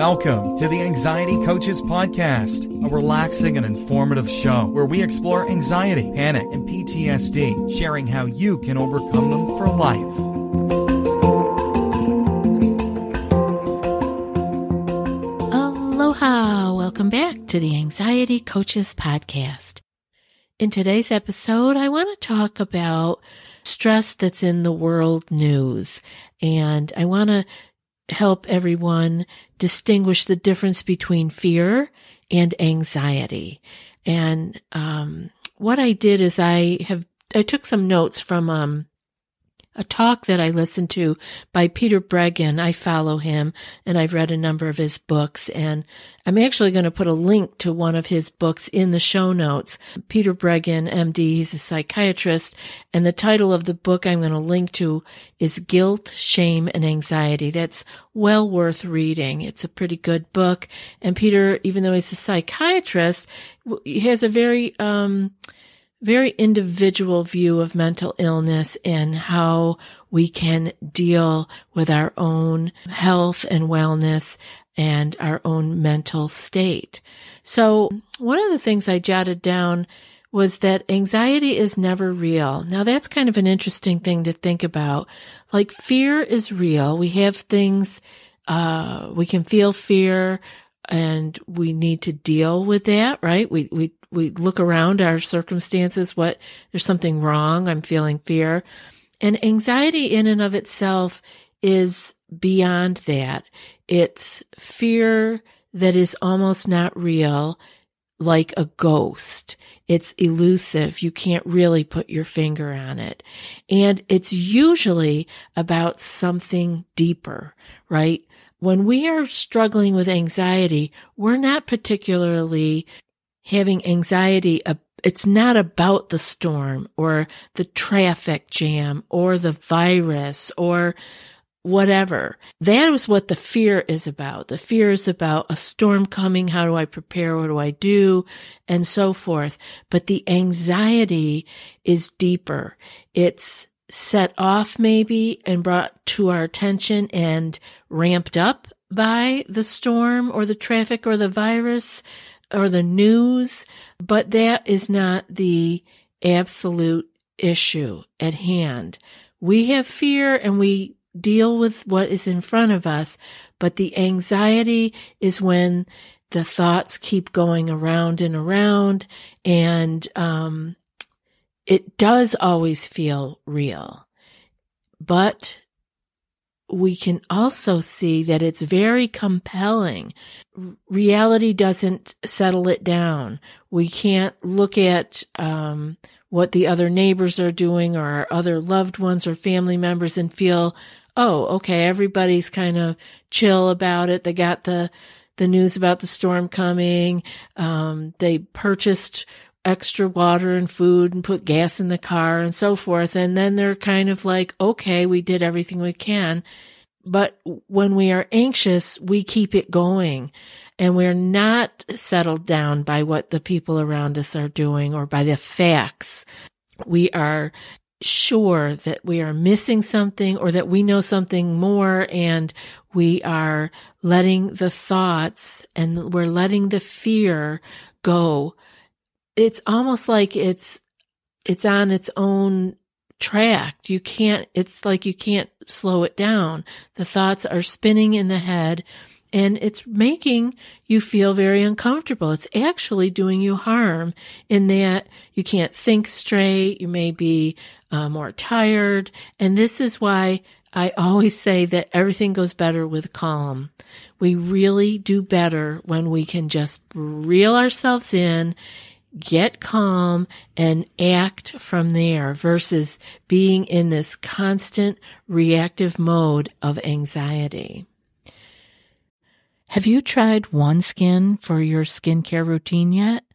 Welcome to the Anxiety Coaches Podcast, a relaxing and informative show where we explore anxiety, panic, and PTSD, sharing how you can overcome them for life. Aloha! Welcome back to the Anxiety Coaches Podcast. In today's episode, I want to talk about stress that's in the world news. And I want to help everyone distinguish the difference between fear and anxiety. And um, what I did is I have I took some notes from um, a talk that I listened to by Peter Breggin. I follow him and I've read a number of his books and I'm actually going to put a link to one of his books in the show notes. Peter Breggin, MD, he's a psychiatrist and the title of the book I'm going to link to is Guilt, Shame and Anxiety. That's well worth reading. It's a pretty good book. And Peter, even though he's a psychiatrist, he has a very, um, very individual view of mental illness and how we can deal with our own health and wellness and our own mental state. So one of the things I jotted down was that anxiety is never real. Now that's kind of an interesting thing to think about. Like fear is real. We have things, uh, we can feel fear and we need to deal with that, right? We, we we look around our circumstances, what there's something wrong, I'm feeling fear. And anxiety in and of itself is beyond that. It's fear that is almost not real, like a ghost. It's elusive. You can't really put your finger on it. And it's usually about something deeper, right? When we are struggling with anxiety, we're not particularly having anxiety, it's not about the storm or the traffic jam or the virus or whatever. That is what the fear is about. The fear is about a storm coming. How do I prepare? What do I do? And so forth. But the anxiety is deeper. It's set off maybe and brought to our attention and ramped up by the storm or the traffic or the virus or the news, but that is not the absolute issue at hand. We have fear and we deal with what is in front of us, but the anxiety is when the thoughts keep going around and around and um, it does always feel real. But we can also see that it's very compelling. Reality doesn't settle it down. We can't look at um, what the other neighbors are doing or our other loved ones or family members and feel, oh, okay, everybody's kind of chill about it. They got the the news about the storm coming. Um, they purchased extra water and food and put gas in the car and so forth. And then they're kind of like, okay, we did everything we can. But when we are anxious, we keep it going and we're not settled down by what the people around us are doing or by the facts. We are sure that we are missing something or that we know something more and we are letting the thoughts and we're letting the fear go it's almost like it's it's on its own track. You can't, it's like you can't slow it down. The thoughts are spinning in the head and it's making you feel very uncomfortable. It's actually doing you harm in that you can't think straight. You may be uh, more tired. And this is why I always say that everything goes better with calm. We really do better when we can just reel ourselves in get calm and act from there versus being in this constant reactive mode of anxiety. Have you tried OneSkin for your skincare routine yet?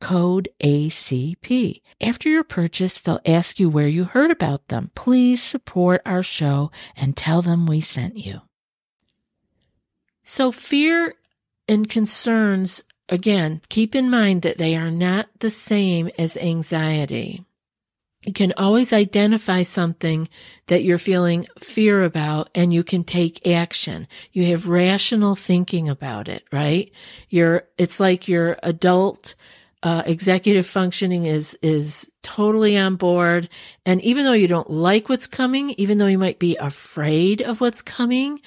code ACP. After your purchase, they'll ask you where you heard about them. Please support our show and tell them we sent you. So, fear and concerns, again, keep in mind that they are not the same as anxiety. You can always identify something that you're feeling fear about and you can take action. You have rational thinking about it, right? You're, it's like your adult uh, executive functioning is is totally on board. And even though you don't like what's coming even though you might be afraid of what's coming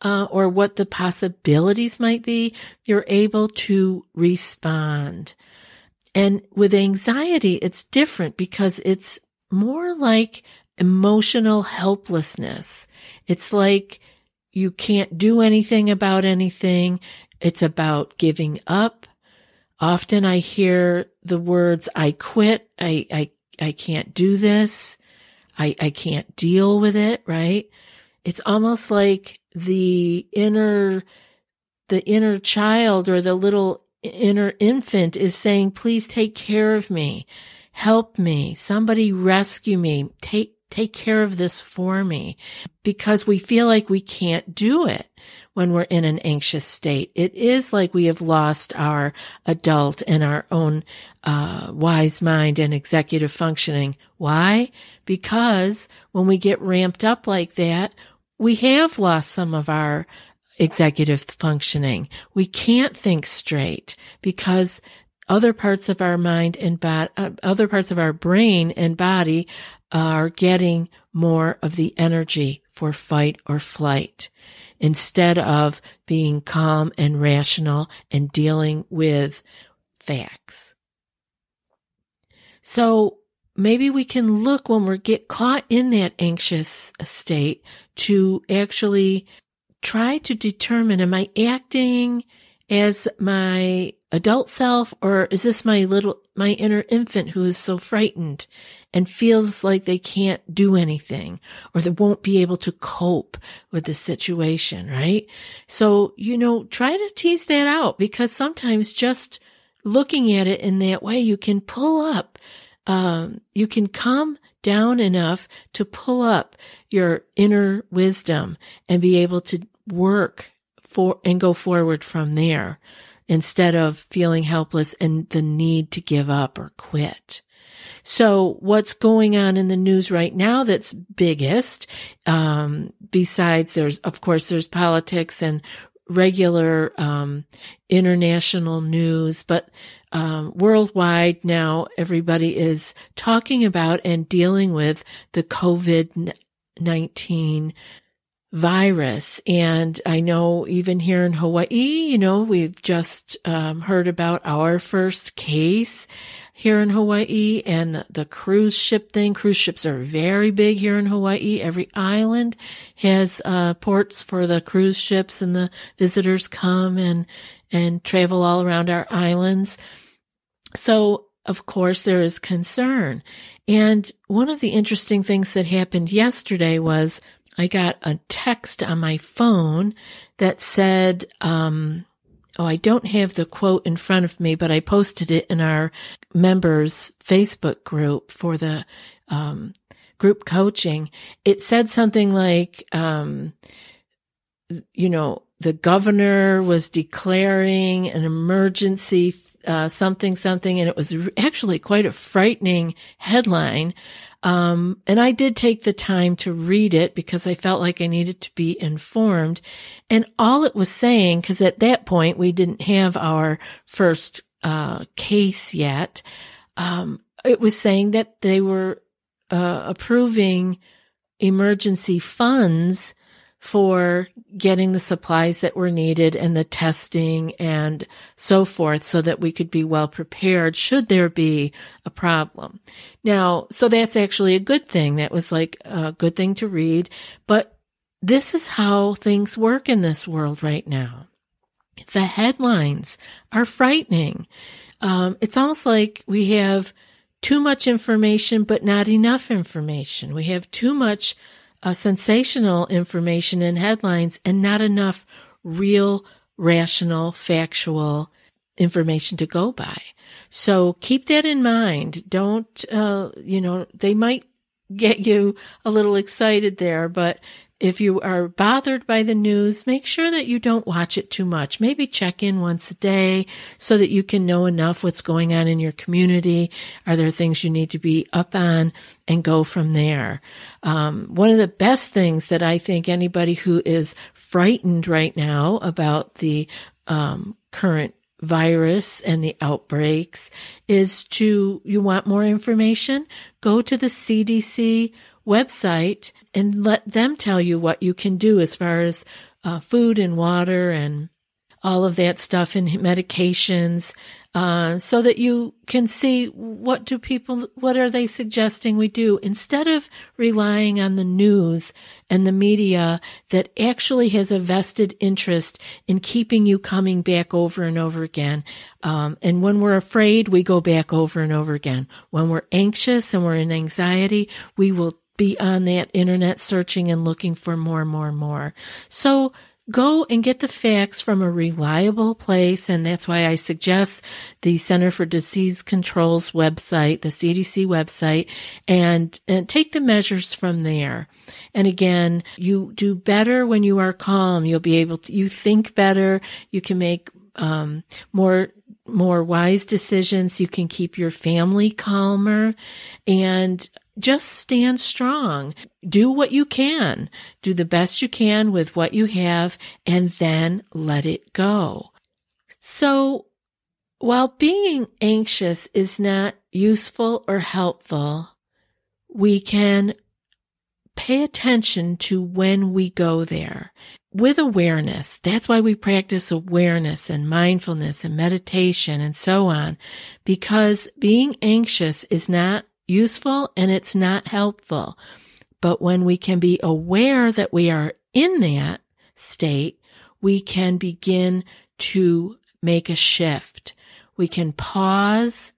uh, or what the possibilities might be you're able to respond. And with anxiety it's different because it's more like emotional helplessness. It's like you can't do anything about anything. It's about giving up Often I hear the words, I quit. I, I, I can't do this. I, I can't deal with it, right? It's almost like the inner, the inner child or the little inner infant is saying, please take care of me. Help me. Somebody rescue me. Take, take care of this for me because we feel like we can't do it when we're in an anxious state. It is like we have lost our adult and our own uh, wise mind and executive functioning. Why? Because when we get ramped up like that, we have lost some of our executive functioning. We can't think straight because other parts of our mind and body, uh, other parts of our brain and body are getting more of the energy for fight or flight instead of being calm and rational and dealing with facts. So maybe we can look when we get caught in that anxious state to actually try to determine am I acting as my adult self or is this my little my inner infant who is so frightened and feels like they can't do anything or they won't be able to cope with the situation right? So you know try to tease that out because sometimes just looking at it in that way you can pull up um, you can come down enough to pull up your inner wisdom and be able to work for and go forward from there instead of feeling helpless and the need to give up or quit. So what's going on in the news right now that's biggest, um, besides there's, of course, there's politics and regular, um, international news, but, um, worldwide now everybody is talking about and dealing with the COVID-19 virus. And I know even here in Hawaii, you know, we've just um, heard about our first case here in Hawaii and the, the, cruise ship thing. Cruise ships are very big here in Hawaii. Every island has uh, ports for the cruise ships and the visitors come and, and travel all around our islands. So of course, there is concern. And one of the interesting things that happened yesterday was I got a text on my phone that said, um, oh, I don't have the quote in front of me, but I posted it in our members Facebook group for the um, group coaching. It said something like, um, you know, the governor was declaring an emergency, uh, something, something, and it was actually quite a frightening headline. Um, and I did take the time to read it because I felt like I needed to be informed. And all it was saying, because at that point we didn't have our first uh, case yet, um, it was saying that they were uh, approving emergency funds for getting the supplies that were needed and the testing and so forth so that we could be well prepared should there be a problem. Now, so that's actually a good thing. That was like a good thing to read, but this is how things work in this world right now. The headlines are frightening. Um, it's almost like we have too much information, but not enough information. We have too much uh, sensational information and headlines and not enough real, rational, factual information to go by. So keep that in mind. Don't, uh, you know, they might get you a little excited there, but if you are bothered by the news, make sure that you don't watch it too much. Maybe check in once a day so that you can know enough what's going on in your community. Are there things you need to be up on and go from there? Um, one of the best things that I think anybody who is frightened right now about the um, current virus and the outbreaks is to you want more information? Go to the CDC website and let them tell you what you can do as far as uh, food and water and all of that stuff and medications uh, so that you can see what do people what are they suggesting we do instead of relying on the news and the media that actually has a vested interest in keeping you coming back over and over again um, and when we're afraid we go back over and over again when we're anxious and we're in anxiety we will be on that internet searching and looking for more and more and more. So go and get the facts from a reliable place. And that's why I suggest the Center for Disease Control's website, the CDC website, and, and take the measures from there. And again, you do better when you are calm. You'll be able to, you think better. You can make um, more more wise decisions. You can keep your family calmer and just stand strong. Do what you can. Do the best you can with what you have and then let it go. So while being anxious is not useful or helpful, we can pay attention to when we go there with awareness. That's why we practice awareness and mindfulness and meditation and so on, because being anxious is not useful and it's not helpful. But when we can be aware that we are in that state, we can begin to make a shift. We can pause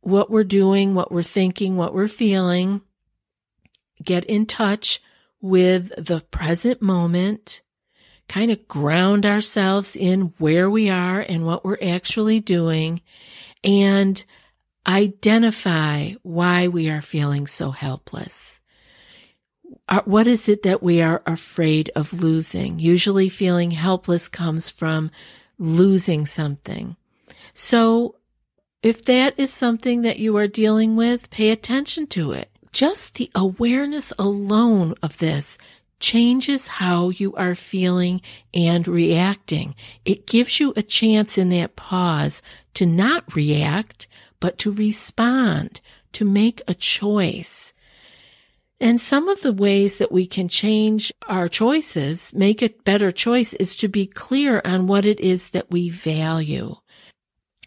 what we're doing, what we're thinking, what we're feeling, get in touch with the present moment, kind of ground ourselves in where we are and what we're actually doing, and identify why we are feeling so helpless. Uh, what is it that we are afraid of losing? Usually feeling helpless comes from losing something. So if that is something that you are dealing with, pay attention to it. Just the awareness alone of this changes how you are feeling and reacting. It gives you a chance in that pause to not react, but to respond, to make a choice. And some of the ways that we can change our choices, make a better choice, is to be clear on what it is that we value.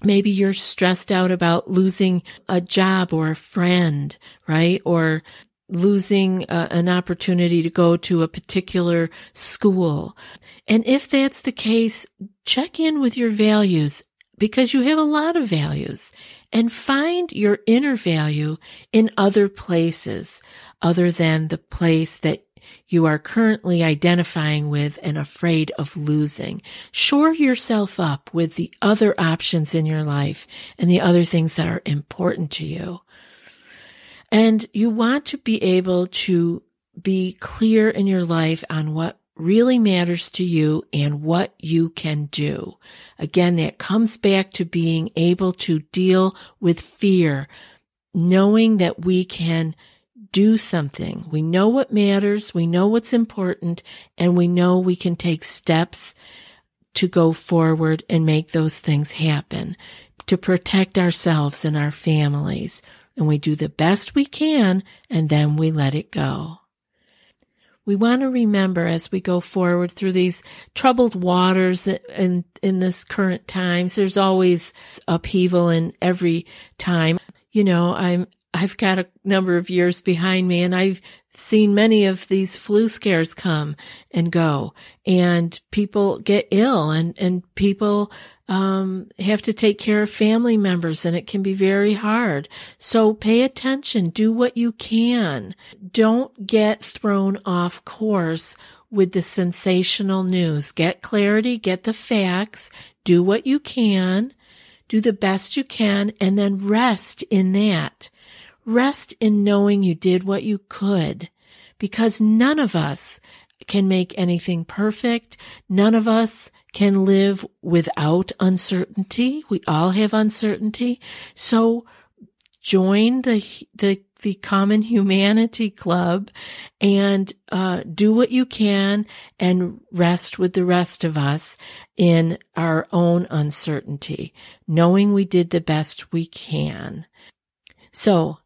Maybe you're stressed out about losing a job or a friend, right? Or losing uh, an opportunity to go to a particular school. And if that's the case, check in with your values because you have a lot of values and find your inner value in other places other than the place that you are currently identifying with and afraid of losing. Shore yourself up with the other options in your life and the other things that are important to you. And you want to be able to be clear in your life on what really matters to you and what you can do. Again, that comes back to being able to deal with fear, knowing that we can do something. We know what matters. We know what's important and we know we can take steps to go forward and make those things happen to protect ourselves and our families. And we do the best we can and then we let it go. We want to remember as we go forward through these troubled waters in, in this current times, there's always upheaval in every time. You know, I'm, I've got a number of years behind me and I've seen many of these flu scares come and go and people get ill and, and people, um, have to take care of family members and it can be very hard. So pay attention. Do what you can. Don't get thrown off course with the sensational news. Get clarity, get the facts, do what you can, do the best you can, and then rest in that. Rest in knowing you did what you could because none of us can make anything perfect. None of us can live without uncertainty. We all have uncertainty. So join the, the, the common humanity club and, uh, do what you can and rest with the rest of us in our own uncertainty, knowing we did the best we can. So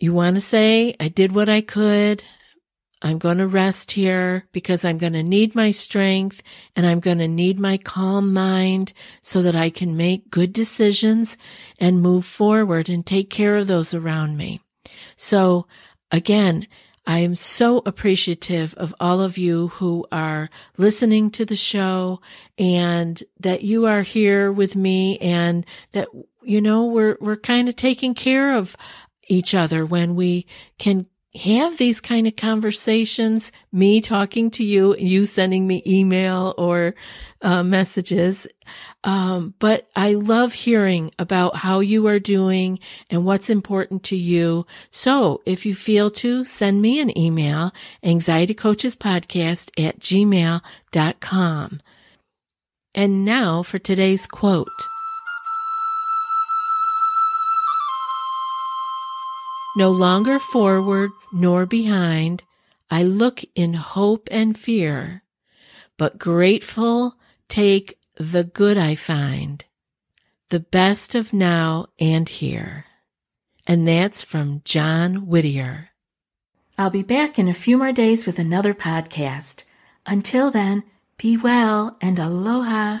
you want to say, I did what I could. I'm going to rest here because I'm going to need my strength and I'm going to need my calm mind so that I can make good decisions and move forward and take care of those around me. So again, I am so appreciative of all of you who are listening to the show and that you are here with me and that, you know, we're, we're kind of taking care of each other when we can have these kind of conversations, me talking to you, you sending me email or uh, messages. Um, but I love hearing about how you are doing and what's important to you. So if you feel to send me an email, anxietycoachespodcast at gmail.com. And now for today's quote. No longer forward nor behind, I look in hope and fear, but grateful take the good I find, the best of now and here. And that's from John Whittier. I'll be back in a few more days with another podcast. Until then, be well and aloha.